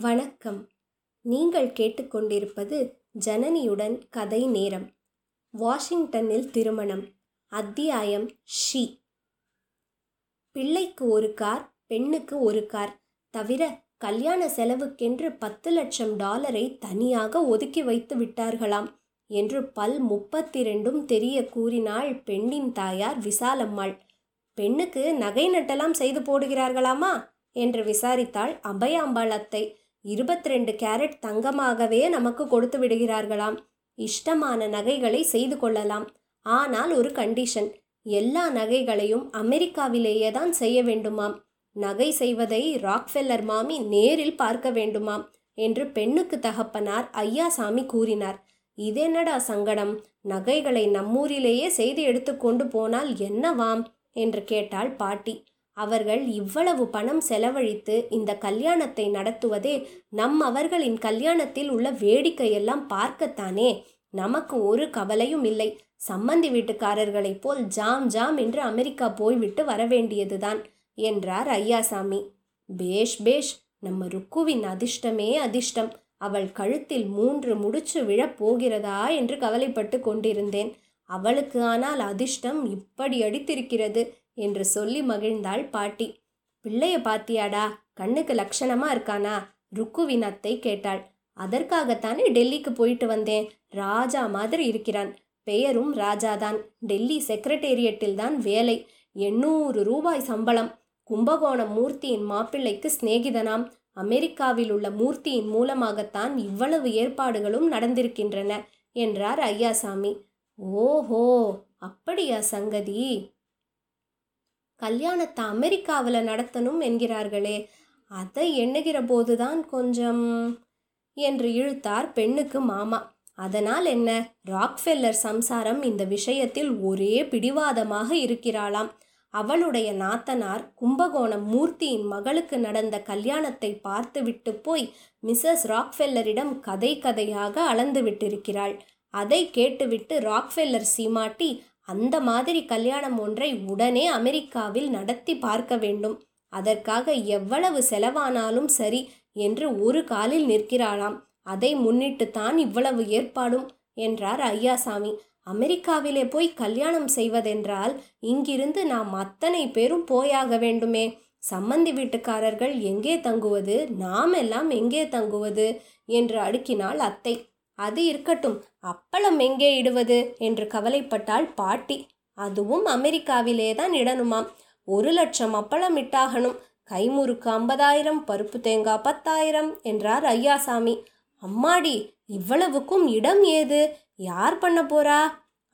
வணக்கம். நீங்கள் கேட்டுக்கொண்டிருப்பது ஜனனியுடன் கதை நேரம். வாஷிங்டனில் திருமணம். அத்தியாயம் ஷி. பிள்ளைக்கு ஒரு கார் பெண்ணுக்கு ஒரு கார். தவிர கல்யாண செலவுக்கென்று பத்து லட்சம் டாலரை தனியாக ஒதுக்கி வைத்து விட்டார்களாம் என்று பல் முப்பத்தி ரெண்டும் தெரிய கூறினாள் பெண்ணின் தாயார் விசாலம்மாள். பெண்ணுக்கு நகை நட்டெல்லாம் செய்து போடுகிறார்களாமா? என்று விசாரித்தாள் அபயாம்பாள் அத்தை. இருபத்தி ரெண்டு கேரட் தங்கமாகவே நமக்கு கொடுத்து விடுகிறார்களாம். இஷ்டமான நகைகளை செய்து கொள்ளலாம். ஆனால் ஒரு கண்டிஷன் எல்லா நகைகளையும் அமெரிக்காவிலேயே தான் செய்ய வேண்டுமாம். நகை செய்வதை ராக்ஃபெல்லர் மாமி நேரில் பார்க்க வேண்டுமாம் என்று பெண்ணுக்கு தகப்பனார் ஐயாசாமி கூறினார். இதென்னடா சங்கடம்? நகைகளை நம்மூரிலேயே செய்து எடுத்துக்கொண்டு போனால் என்னவாம்? என்று கேட்டாள் பாட்டி. அவர்கள் இவ்வளவு பணம் செலவழித்து இந்த கல்யாணத்தை நடத்துவதே நம் அவர்களின் கல்யாணத்தில் உள்ள வேடிக்கையெல்லாம் பார்க்கத்தானே? நமக்கு ஒரு கவலையும் இல்லை. சம்மந்தி வீட்டுக்காரர்களைப் போல் ஜாம் ஜாம் என்று அமெரிக்கா போய்விட்டு வரவேண்டியதுதான் என்றார் ஐயாசாமி. பேஷ் பேஷ் நம்ம ருக்குவின் அதிர்ஷ்டமே அதிர்ஷ்டம். அவள் கழுத்தில் மூன்று முடிச்சு விழப் போகிறதா என்று கவலைப்பட்டு கொண்டிருந்தேன். அவளுக்கு ஆனால் அதிர்ஷ்டம் இப்படி அடித்திருக்கிறது. என்று சொல்லி மகிழ்ந்தாள் பாட்டி. பிள்ளைய பாத்தியாடா? கண்ணுக்கு லட்சணமா இருக்கானா? ருக்குவின் அத்தை கேட்டாள். அதற்காகத்தானே டெல்லிக்கு போயிட்டு வந்தேன். ராஜா மாதிரி இருக்கிறான். பெயரும் ராஜாதான். டெல்லி செக்ரட்டேரியட்டில் தான் வேலை. எண்ணூறு ரூபாய் சம்பளம். கும்பகோணம் மூர்த்தியின் மாப்பிள்ளைக்கு சிநேகிதனாம். அமெரிக்காவில் உள்ள மூர்த்தியின் மூலமாகத்தான் இவ்வளவு ஏற்பாடுகளும் நடந்திருக்கின்றன என்றார் ஐயாசாமி. ஓஹோ! அப்படியா சங்கதி! கல்யாணத்தை அமெரிக்காவில் நடத்தணும் என்கிறார்களே. அதை எண்ணுகிற போதுதான் கொஞ்சம் என்று இழுத்தார் பெண்ணுக்கு மாமா. அதனால் என்ன? ராக்ஃபெல்லர் சம்சாரம் இந்த விஷயத்தில் ஒரே பிடிவாதமாக இருக்கிறாளாம். அவளுடைய நாத்தனார் கும்பகோணம் மூர்த்தியின் மகளுக்கு நடந்த கல்யாணத்தை பார்த்துவிட்டு போய் மிஸ்ஸஸ் ராக்ஃபெல்லரிடம் கதை கதையாக அளந்து விட்டிருக்கிறாள். அதை கேட்டுவிட்டு ராக்ஃபெல்லர் சீமாட்டி அந்த மாதிரி கல்யாணம் ஒன்றை உடனே அமெரிக்காவில் நடத்தி பார்க்க வேண்டும். அதற்காக எவ்வளவு செலவானாலும் சரி என்று ஒரு காலில் நிற்கிறாளாம். அதை முன்னிட்டுத்தான் இவ்வளவு ஏற்பாடும் என்றார் ஐயாசாமி. அமெரிக்காவிலே போய் கல்யாணம் செய்வதென்றால் இங்கிருந்து நாம் அத்தனை பேரும் போயாக வேண்டுமே. சம்மந்தி வீட்டுக்காரர்கள் எங்கே தங்குவது நாம் எல்லாம் எங்கே தங்குவது என்று அடுக்கினாள் அத்தை. அது இருக்கட்டும் அப்பளம் எங்கே இடுவது? என்று கவலைப்பட்டாள் பாட்டி. அதுவும் அமெரிக்காவிலே தான் இடணுமாம் ஒரு லட்சம் அப்பளம் இட்டாகணும். கைமுறுக்கு ஐம்பதாயிரம் பருப்பு தேங்காய் பத்தாயிரம் என்றார் ஐயாசாமி. அம்மாடி இவ்வளவுக்கும் இடம் ஏது? யார் பண்ண போறா?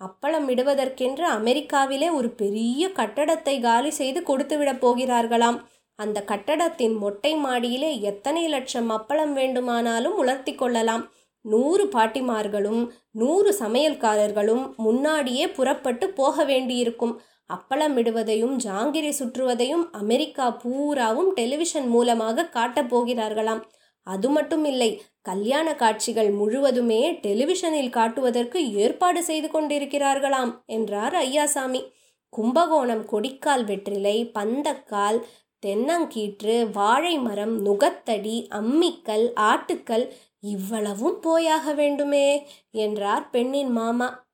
அப்பளம் இடுவதற்கென்று அமெரிக்காவிலே ஒரு பெரிய கட்டடத்தை காலி செய்து கொடுத்துவிடப் போகிறார்களாம். அந்த கட்டடத்தின் மொட்டை மாடியிலே எத்தனை லட்சம் அப்பளம் வேண்டுமானாலும் உலர்த்தி கொள்ளலாம். நூறு பாட்டிமார்களும் நூறு சமையல்காரர்களும் முன்னாடியே புறப்பட்டு போக வேண்டியிருக்கும். அப்பளமிடுவதையும் ஜாங்கிரி சுற்றுவதையும் அமெரிக்கா பூராவும் டெலிவிஷன் மூலமாக காட்டப் போகிறார்களாம். அது மட்டும் இல்லை கல்யாண காட்சிகள் முழுவதுமே டெலிவிஷனில் காட்டுவதற்கு ஏற்பாடு செய்து கொண்டிருக்கிறார்களாம் என்றார் ஐயாசாமி. கும்பகோணம் கொடிக்கால் வெற்றிலை பந்தக்கால் தென்னங்கீற்று வாழை மரம் நுகத்தடி அம்மிக்கல் ஆட்டுக்கல் இவ்வளவும் போயாக வேண்டுமே என்றார் பெண்ணின் மாமா.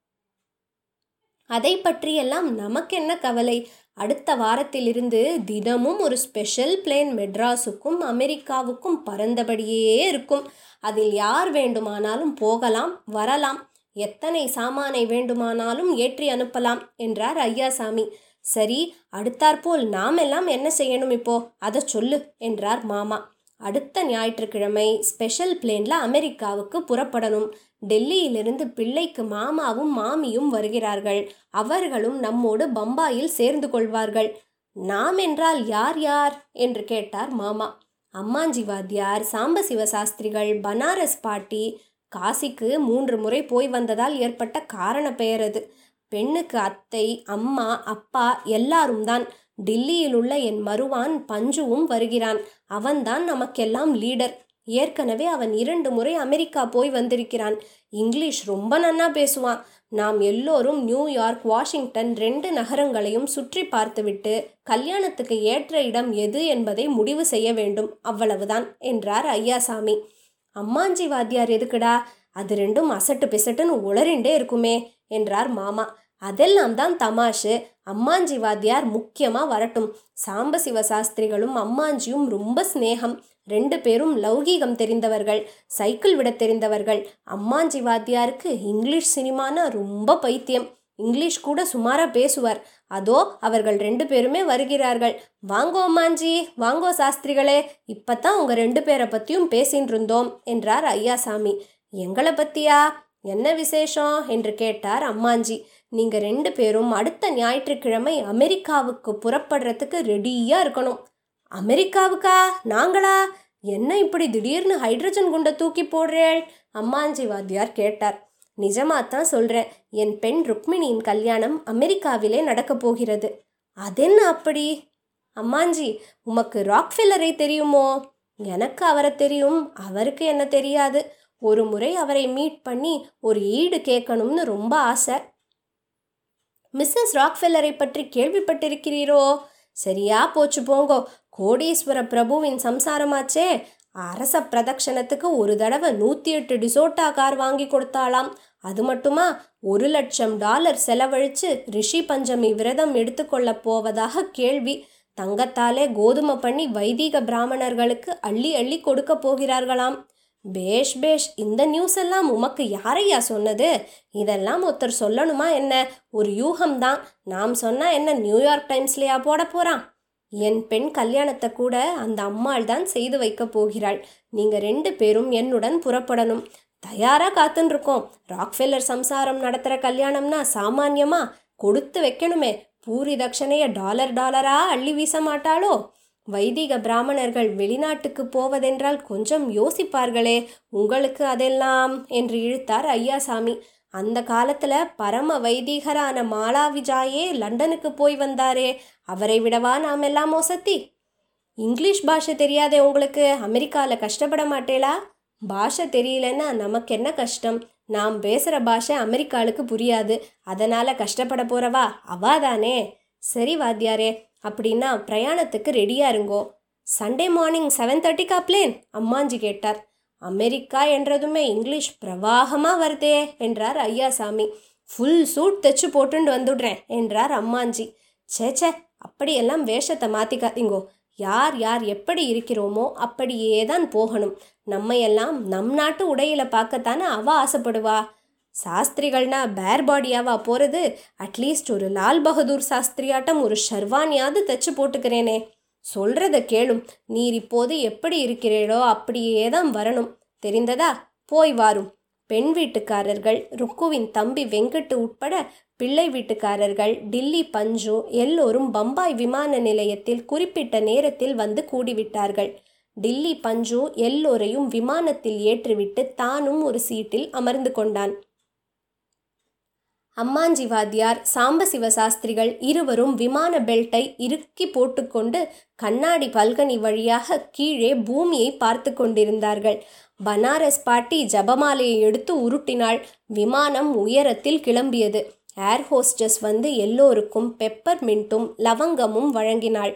அதை பற்றியெல்லாம் நமக்கென்ன கவலை? அடுத்த வாரத்திலிருந்து தினமும் ஒரு ஸ்பெஷல் பிளேன் மெட்ராஸுக்கும் அமெரிக்காவுக்கும் பறந்தபடியே இருக்கும். அதில் யார் வேண்டுமானாலும் போகலாம் வரலாம். எத்தனை சாமானை வேண்டுமானாலும் ஏற்றி அனுப்பலாம் என்றார் ஐயாசாமி. சரி அடுத்தாற்போல் நாம் எல்லாம் என்ன செய்யணும் இப்போ? அதை சொல்லு என்றார் மாமா. அடுத்த ஞாயிற்றுக்கிழமை ஸ்பெஷல் பிளேனில் அமெரிக்காவுக்கு புறப்படணும். டெல்லியிலிருந்து பிள்ளைக்கு மாமாவும் மாமியும் வருகிறார்கள். அவர்களும் நம்மோடு பம்பாயில் சேர்ந்து கொள்வார்கள். நாம் என்றால் யார் யார்? என்று கேட்டார் மாமா. அம்மாஞ்சி வாத்தியார் சாம்பசிவ சாஸ்திரிகள் பனாரஸ் பாட்டி. காசிக்கு மூன்று முறை போய் வந்ததால் ஏற்பட்ட காரண பெயர் அது. பெண்ணுக்கு அத்தை அம்மா அப்பா எல்லாரும் தான் டில்லியில் உள்ள என் மருவான் பஞ்சுவும் வருகிறான். அவன்தான் நமக்கெல்லாம் லீடர். ஏற்கனவே அவன் இரண்டு முறை அமெரிக்கா போய் வந்திருக்கிறான். இங்கிலீஷ் ரொம்ப நன்னா பேசுவான். நாம் எல்லோரும் நியூயார்க் வாஷிங்டன் ரெண்டு நகரங்களையும் சுற்றி பார்த்துவிட்டு கல்யாணத்துக்கு ஏற்ற இடம் எது என்பதை முடிவு செய்ய வேண்டும். அவ்வளவுதான் என்றார் ஐயாசாமி. அம்மாஞ்சி வாத்தியார் எதுக்குடா? அது ரெண்டும் அசட்டு பிசட்டுன்னு உளறிண்டே இருக்குமே என்றார் மாமா. அதெல்லாம் தான் தமாஷு. அம்மாஞ்சி வாத்தியார் முக்கியமாக வரட்டும். சாம்பசிவ சாஸ்திரிகளும் அம்மாஞ்சியும் ரொம்ப சிநேகம். ரெண்டு பேரும் லௌகீகம் தெரிந்தவர்கள் சைக்கிள் விட தெரிந்தவர்கள். அம்மாஞ்சி வாத்தியாருக்கு இங்கிலீஷ் சினிமானா ரொம்ப பைத்தியம். இங்கிலீஷ் கூட சுமாராக பேசுவார். அதோ அவர்கள் ரெண்டு பேருமே வருகிறார்கள். வாங்கோ அம்மாஞ்சி வாங்கோ சாஸ்திரிகளே இப்பத்தான் உங்கள் ரெண்டு பேரை பற்றியும் பேசின்னு இருந்தோம் என்றார் ஐயாசாமி. எங்களை பற்றியா என்ன விசேஷம்? என்று கேட்டார் அம்மாஞ்சி. நீங்கள் ரெண்டு பேரும் அடுத்த ஞாயிற்றுக்கிழமை அமெரிக்காவுக்கு புறப்படுறதுக்கு ரெடியாக இருக்கணும். அமெரிக்காவுக்கா? நாங்களா? என்ன இப்படி திடீர்னு ஹைட்ரஜன் குண்டை தூக்கி போடுறேள்? அம்மாஞ்சி வாத்தியார் கேட்டார். நிஜமாத்தான் சொல்கிறேன் என் பெண் ருக்மிணியின் கல்யாணம் அமெரிக்காவிலே நடக்கப் போகிறது. அதென்ன அப்படி? அம்மாஞ்சி உமக்கு ராக்ஃபில்லரை தெரியுமோ? எனக்கு அவரை தெரியும் அவருக்கு என்ன தெரியாது? ஒரு முறை அவரை மீட் பண்ணி ஒரு ஈடு கேட்கணும்னு ரொம்ப ஆசை. மிஸ்ஸஸ் ராக்ஃபெல்லரை பற்றி கேள்விப்பட்டிருக்கிறீரோ? சரியா போச்சு போங்கோ. கோடீஸ்வர பிரபுவின் சம்சாரமாச்சே. அரச பிரதக்ஷணத்துக்கு ஒரு தடவை நூற்றி எட்டு டிசோட்டா கார் வாங்கி கொடுத்தாளாம். அது மட்டுமா? ஒரு லட்சம் டாலர் செலவழித்து ரிஷி பஞ்சமி விரதம் எடுத்துக்கொள்ள போவதாக கேள்வி. தங்கத்தாலே கோதுமை பண்ணி வைதீக பிராமணர்களுக்கு அள்ளி அள்ளி கொடுக்க போகிறார்களாம். பேஷ் பேஷ் இந்த நியூஸ் எல்லாம் உமக்கு யாரையா சொன்னது? இதெல்லாம் ஒருத்தர் சொல்லணுமா என்ன? ஒரு யூகம்தான். நாம் சொன்னால் என்ன நியூயார்க் டைம்ஸ்லையா போட போகிறான் என் பெண் கல்யாணத்தை கூட அந்த அம்மாள் தான் செய்து வைக்க போகிறாள். நீங்கள் ரெண்டு பேரும் என்னுடன் புறப்படணும். தயாராக காத்துன்ருக்கோம் ராக்ஃபெல்லர் சம்சாரம் நடத்துகிற கல்யாணம்னா சாமான்யமா கொடுத்து வைக்கணுமே. பூரி தட்சணையை டாலர் டாலரா அள்ளி வீச மாட்டாளோ? வைதிக பிராமணர்கள் வெளிநாட்டுக்கு போவதென்றால் கொஞ்சம் யோசிப்பார்களே உங்களுக்கு அதெல்லாம் என்று இழுத்தார் ஐயாசாமி. அந்த காலத்துல பரம வைதிகரான மாலாவிஜாயே லண்டனுக்கு போய் வந்தாரே அவரை விடவா நாம் எல்லாம் மோசத்தி இங்கிலீஷ் பாஷை தெரியாதே உங்களுக்கு அமெரிக்காவில் கஷ்டப்பட மாட்டேளா? பாஷை தெரியலன்னா நமக்கு என்ன கஷ்டம்? நாம் பேசுகிற பாஷை அமெரிக்காளுக்கு புரியாது அதனால் கஷ்டப்பட போகிறவா அவாதானே சரி வாத்தியாரே அப்படின்னா பிரயாணத்துக்கு ரெடியாக இருங்கோ. சண்டே மார்னிங் செவன் தேர்ட்டிக்கா பிளேன் அம்மாஞ்சி கேட்டார். அமெரிக்கா என்றதுமே இங்கிலீஷ் பிரவாகமாக வருதே என்றார் ஐயாசாமி. ஃபுல் சூட் தைச்சு போட்டுண்டு வந்துடுறேன் என்றார் அம்மாஞ்சி. சேச்சே அப்படியெல்லாம் வேஷத்தை மாற்றிக்காதீங்கோ யார் யார் எப்படி இருக்கிறோமோ அப்படியே தான் போகணும். நம்மையெல்லாம் நம் நாட்டு உடையில பார்க்கத்தானே அவ ஆசைப்படுவா? சாஸ்திரிகள்னா பேர் பாடியாவா போகிறது அட்லீஸ்ட் ஒரு லால் பகதூர் சாஸ்திரியாட்டம் ஒரு ஷர்வானியாவது தைச்சு போட்டுக்கிறேனே. சொல்கிறத கேளும். நீர் இப்போது எப்படி இருக்கிறீரோ அப்படியே தான் வரணும். தெரிந்ததா? போய் வாரும். பெண் வீட்டுக்காரர்கள் ருக்குவின் தம்பி வெங்கட்டு உட்பட பிள்ளை வீட்டுக்காரர்கள் டில்லி பஞ்சு எல்லோரும் பம்பாய் விமான நிலையத்தில் குறிப்பிட்ட நேரத்தில் வந்து கூடிவிட்டார்கள். டில்லி பஞ்சு எல்லோரையும் விமானத்தில் ஏற்றிவிட்டு தானும் ஒரு சீட்டில் அமர்ந்து கொண்டான். அம்மாஞ்சி வாத்தியார் சாம்பசிவ சாஸ்திரிகள் இருவரும் விமான பெல்ட்டை இறுக்கி போட்டுக்கொண்டு கண்ணாடி பல்கனி வழியாக கீழே பூமியை பார்த்து கொண்டிருந்தார்கள். பனாரஸ் பாட்டி ஜபமாலையை எடுத்து உருட்டினாள். விமானம் உயரத்தில் கிளம்பியது. ஏர் ஹோஸ்டஸ் வந்து எல்லோருக்கும் பெப்பர் மின்ட்டும் லவங்கமும் வழங்கினாள்.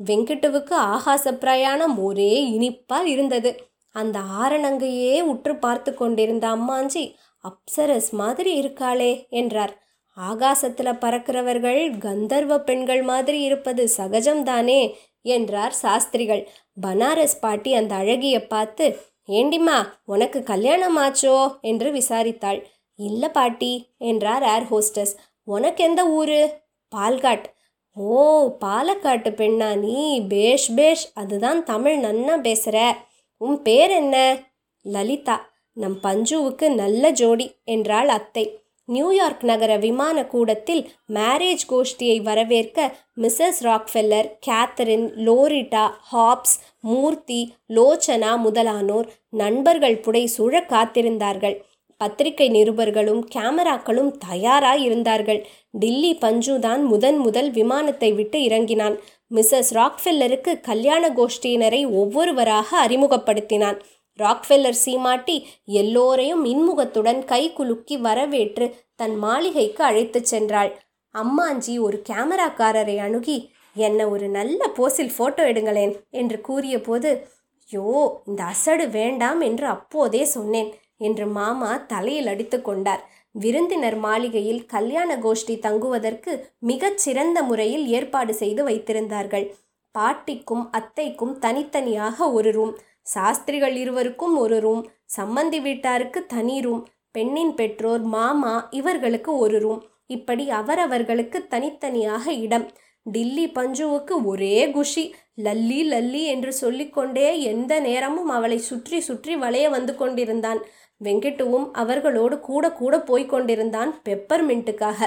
வெங்கட்டுவுக்கு ஆகாச பிரயாணம் ஒரே இனிப்பா இருந்தது. அந்த ஆரணங்கையே உற்று பார்த்து கொண்டிருந்த அம்மாஞ்சி அப்சரஸ் மாதிரி இருக்காளே என்றார். ஆகாசத்தில் பறக்கிறவர்கள் கந்தர்வ பெண்கள் மாதிரி இருப்பது சகஜம்தானே என்றார் சாஸ்திரிகள். பனாரஸ் பாட்டி அந்த அழகியை பார்த்து ஏண்டிம்மா உனக்கு கல்யாணம் ஆச்சோ என்று விசாரித்தாள். இல்லை பாட்டி என்றார் ஏர் ஹோஸ்டஸ். உனக்கு எந்த ஊரு? பால்காட். ஓ பாலக்காட்டு பெண்ணா நீ? பேஷ் பேஷ். அதுதான் தமிழ் நன்னா பேசுகிற உன் பேர் என்ன? லலிதா. நம் பஞ்சுவுக்கு நல்ல ஜோடி என்றாள் அத்தை. நியூயார்க் நகர விமான கூடத்தில் மேரேஜ் கோஷ்டியை வரவேற்க Mrs Rockefeller Catherine Loretta Hobbs Murthy Lochana முதலானோர் நண்பர்கள் புடைசூழ காத்திருந்தார்கள். பத்திரிகை நிருபர்களும் கேமராக்களும் தயாராய் இருந்தார்கள். டில்லி பஞ்சு தான் முதன் முதல் விமானத்தை விட்டு இறங்கினான். மிஸ்ஸஸ் ராக்ஃபெல்லருக்கு கல்யாண கோஷ்டியினரை ஒவ்வொருவராக அறிமுகப்படுத்தினான். ராக்ஃபெல்லர் சீமாட்டி எல்லோரையும் இன்முகத்துடன் கை குலுக்கி வரவேற்று தன் மாளிகைக்கு அழைத்துச் சென்றாள். அம்மாஞ்சி ஒரு கேமராக்காரரை அணுகி என்னை ஒரு நல்ல போஸில் ஃபோட்டோ எடுங்களேன் என்று கூறிய போது யோ இந்த அசடு வேண்டாம் என்று அப்போதே சொன்னேன் என்று மாமா தலையில் அடித்து கொண்டார். விருந்தினர் மாளிகையில் கல்யாண கோஷ்டி தங்குவதற்கு மிகச் சிறந்த முறையில் ஏற்பாடு செய்து வைத்திருந்தார்கள். பாட்டிக்கும் அத்தைக்கும் தனித்தனியாக ஒரு ரூம். சாஸ்திரிகள் இருவருக்கும் ஒரு ரூம் சம்மந்தி வீட்டாருக்கு தனி ரூம் பெண்ணின் பெற்றோர் மாமா இவர்களுக்கு ஒரு ரூம் இப்படி அவரவர்களுக்கு தனித்தனியாக இடம். டில்லி பஞ்சுவுக்கு ஒரே குஷி லல்லி லல்லி என்று சொல்லிக்கொண்டே எந்த நேரமும் அவளை சுற்றி சுற்றி வளைய வந்து கொண்டிருந்தான். வெங்கட்டுவும் அவர்களோடு கூட கூட போய்க் கொண்டிருந்தான் பெப்பர்மின்ட்டுக்காக.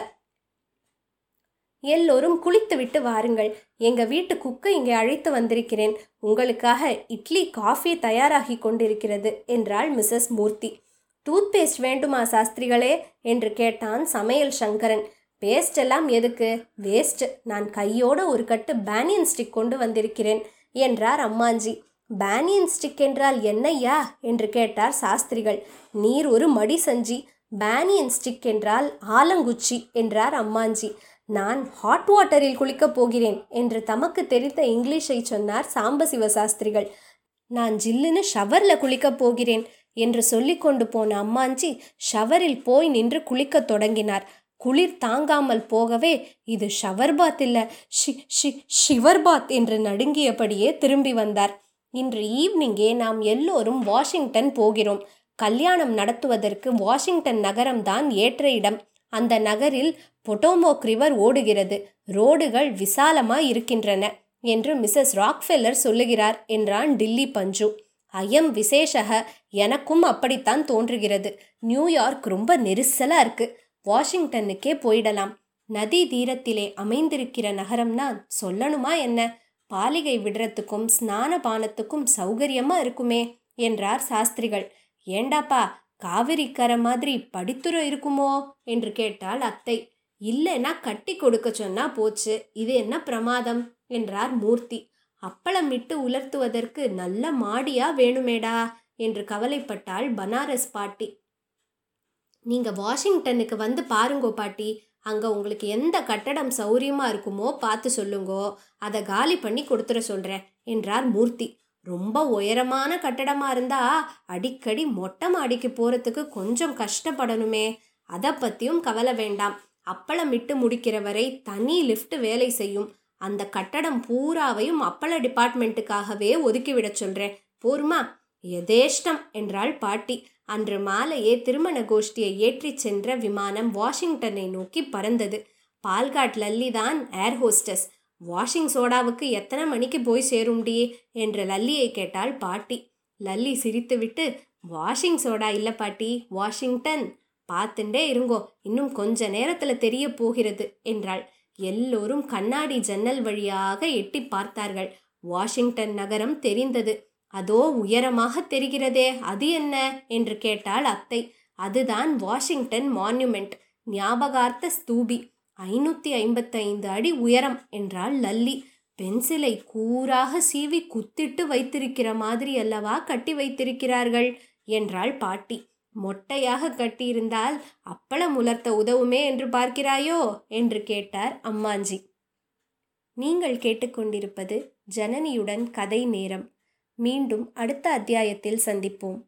எல்லோரும் குளித்துவிட்டு வாருங்கள். எங்க வீட்டு குக்கை இங்கே அழைத்து வந்திருக்கிறேன். உங்களுக்காக இட்லி காஃபி தயாராகி கொண்டிருக்கிறது என்றாள் மிஸ்ஸஸ் மூர்த்தி. டூத் பேஸ்ட் வேண்டுமா சாஸ்திரிகளே? என்று கேட்டான் சமையல் சங்கரன். பேஸ்ட் எல்லாம் எதுக்கு? வேஸ்ட். நான் கையோட ஒரு கட்டு பேனியன் ஸ்டிக் கொண்டு வந்திருக்கிறேன் என்றார் அம்மாஞ்சி. பேனியன் ஸ்டிக் என்றால் என்னையா என்று கேட்டார் சாஸ்திரிகள். நீர் ஒரு மடி சஞ்சி. பேனியன் ஸ்டிக் என்றால் ஆலங்குச்சி என்றார் அம்மாஞ்சி. நான் ஹாட் வாட்டரில் குளிக்கப் போகிறேன் என்று தமக்கு தெரிந்த இங்கிலீஷை சொன்னார் சாம்பசிவ சாஸ்திரிகள் நான் ஜில்லுன்னு ஷவரில் குளிக்கப் போகிறேன் என்று சொல்லிக்கொண்டு போன அம்மாஞ்சி ஷவரில் போய் நின்று குளிக்கத் தொடங்கினார். குளிர் தாங்காமல் போகவே இது ஷவர் பாத் இல்லை ஷி ஷி ஷிவர் பாத் என்று நடுங்கியபடியே திரும்பி வந்தார். இன்று ஈவினிங்கே நாம் எல்லோரும் வாஷிங்டன் போகிறோம். கல்யாணம் நடத்துவதற்கு வாஷிங்டன் நகரம்தான் ஏற்ற இடம். அந்த நகரில் பொட்டோமோக் ரிவர் ஓடுகிறது. ரோடுகள் விசாலமாய் இருக்கின்றன என்று மிஸ்ஸஸ் ராக்ஃபெல்லர் சொல்லுகிறார் என்றான் டில்லி பஞ்சு. ஐயம் விசேஷக எனக்கும் அப்படித்தான் தோன்றுகிறது. நியூயார்க் ரொம்ப நெரிசலாக இருக்கு. வாஷிங்டனுக்கே போயிடலாம். நதி தீரத்திலே அமைந்திருக்கிற நகரம்னா சொல்லணுமா என்ன? பாலிகை விடுறதுக்கும் ஸ்நான பானத்துக்கும் சௌகரியமா இருக்குமே என்றார் சாஸ்திரிகள். ஏண்டாப்பா காவிரிக்கரை மாதிரி படித்துறை இருக்குமோ? என்று கேட்டாள் அத்தை. இல்லைன்னா கட்டி கொடுக்க சொன்னா போச்சு. இது என்ன பிரமாதம்? என்றார் மூர்த்தி. அப்பளம் விட்டு உலர்த்துவதற்கு நல்ல மாடியா வேணுமேடா? என்று கவலைப்பட்டாள் பனாரஸ் பாட்டி. நீங்க வாஷிங்டனுக்கு வந்து பாருங்கோ பாட்டி. அங்க உங்களுக்கு எந்த கட்டடம் சௌரியமா இருக்குமோ பார்த்து சொல்லுங்கோ. அதை காலி பண்ணி கொடுத்துட சொல்றேன் என்றார் மூர்த்தி. ரொம்ப உயரமான கட்டடமா இருந்தா அடிக்கடி மொட்டை மாடிக்கு போறதுக்கு கொஞ்சம் கஷ்டப்படணுமே. அதை பத்தியும் கவலை வேண்டாம். அப்பளம் இட்டு முடிக்கிற வரை தனி லிஃப்ட் வேலை செய்யும். அந்த கட்டடம் பூராவையும் அப்பள டிபார்ட்மெண்ட்டுக்காகவே ஒதுக்கிவிடச் சொல்கிறேன் போருமா? எதேஷ்டம் என்றாள் பாட்டி. அன்று மாலையே திருமண கோஷ்டியை ஏற்றிச் சென்ற விமானம் வாஷிங்டனை நோக்கி பறந்தது. பால்காட் லல்லி தான் ஏர் ஹோஸ்டஸ் வாஷிங் சோடாவுக்கு எத்தனை மணிக்கு போய் சேரும்டி? என்று லல்லியை கேட்டாள் பாட்டி. லல்லி சிரித்துவிட்டு வாஷிங் சோடா இல்லை பாட்டி வாஷிங்டன். பார்த்துண்டே இருங்கோ இன்னும் கொஞ்ச நேரத்துல தெரிய போகிறது என்றாள். எல்லோரும் கண்ணாடி ஜன்னல் வழியாக எட்டி பார்த்தார்கள். வாஷிங்டன் நகரம் தெரிந்தது. அதோ உயரமாக தெரிகிறதே அது என்ன? என்று கேட்டாள் அத்தை. அதுதான் வாஷிங்டன் மான்யுமெண்ட் ஞாபகார்த்த ஸ்தூபி. ஐநூற்றி ஐம்பத்தைந்து அடி உயரம் என்றாள் லல்லி. பென்சிலை கூராக சீவி குத்திட்டு வைத்திருக்கிற மாதிரி அல்லவா கட்டி வைத்திருக்கிறார்கள்? என்றாள் பாட்டி. மொட்டையாக கட்டியிருந்தால் அப்பளம் உலர்த்த உதவுமே என்று பார்க்கிறாயோ? என்று கேட்டார் அம்மாஞ்சி. நீங்கள் கேட்டுக்கொண்டிருப்பது ஜனனியுடன் கதை நேரம். மீண்டும் அடுத்த அத்தியாயத்தில் சந்திப்போம்.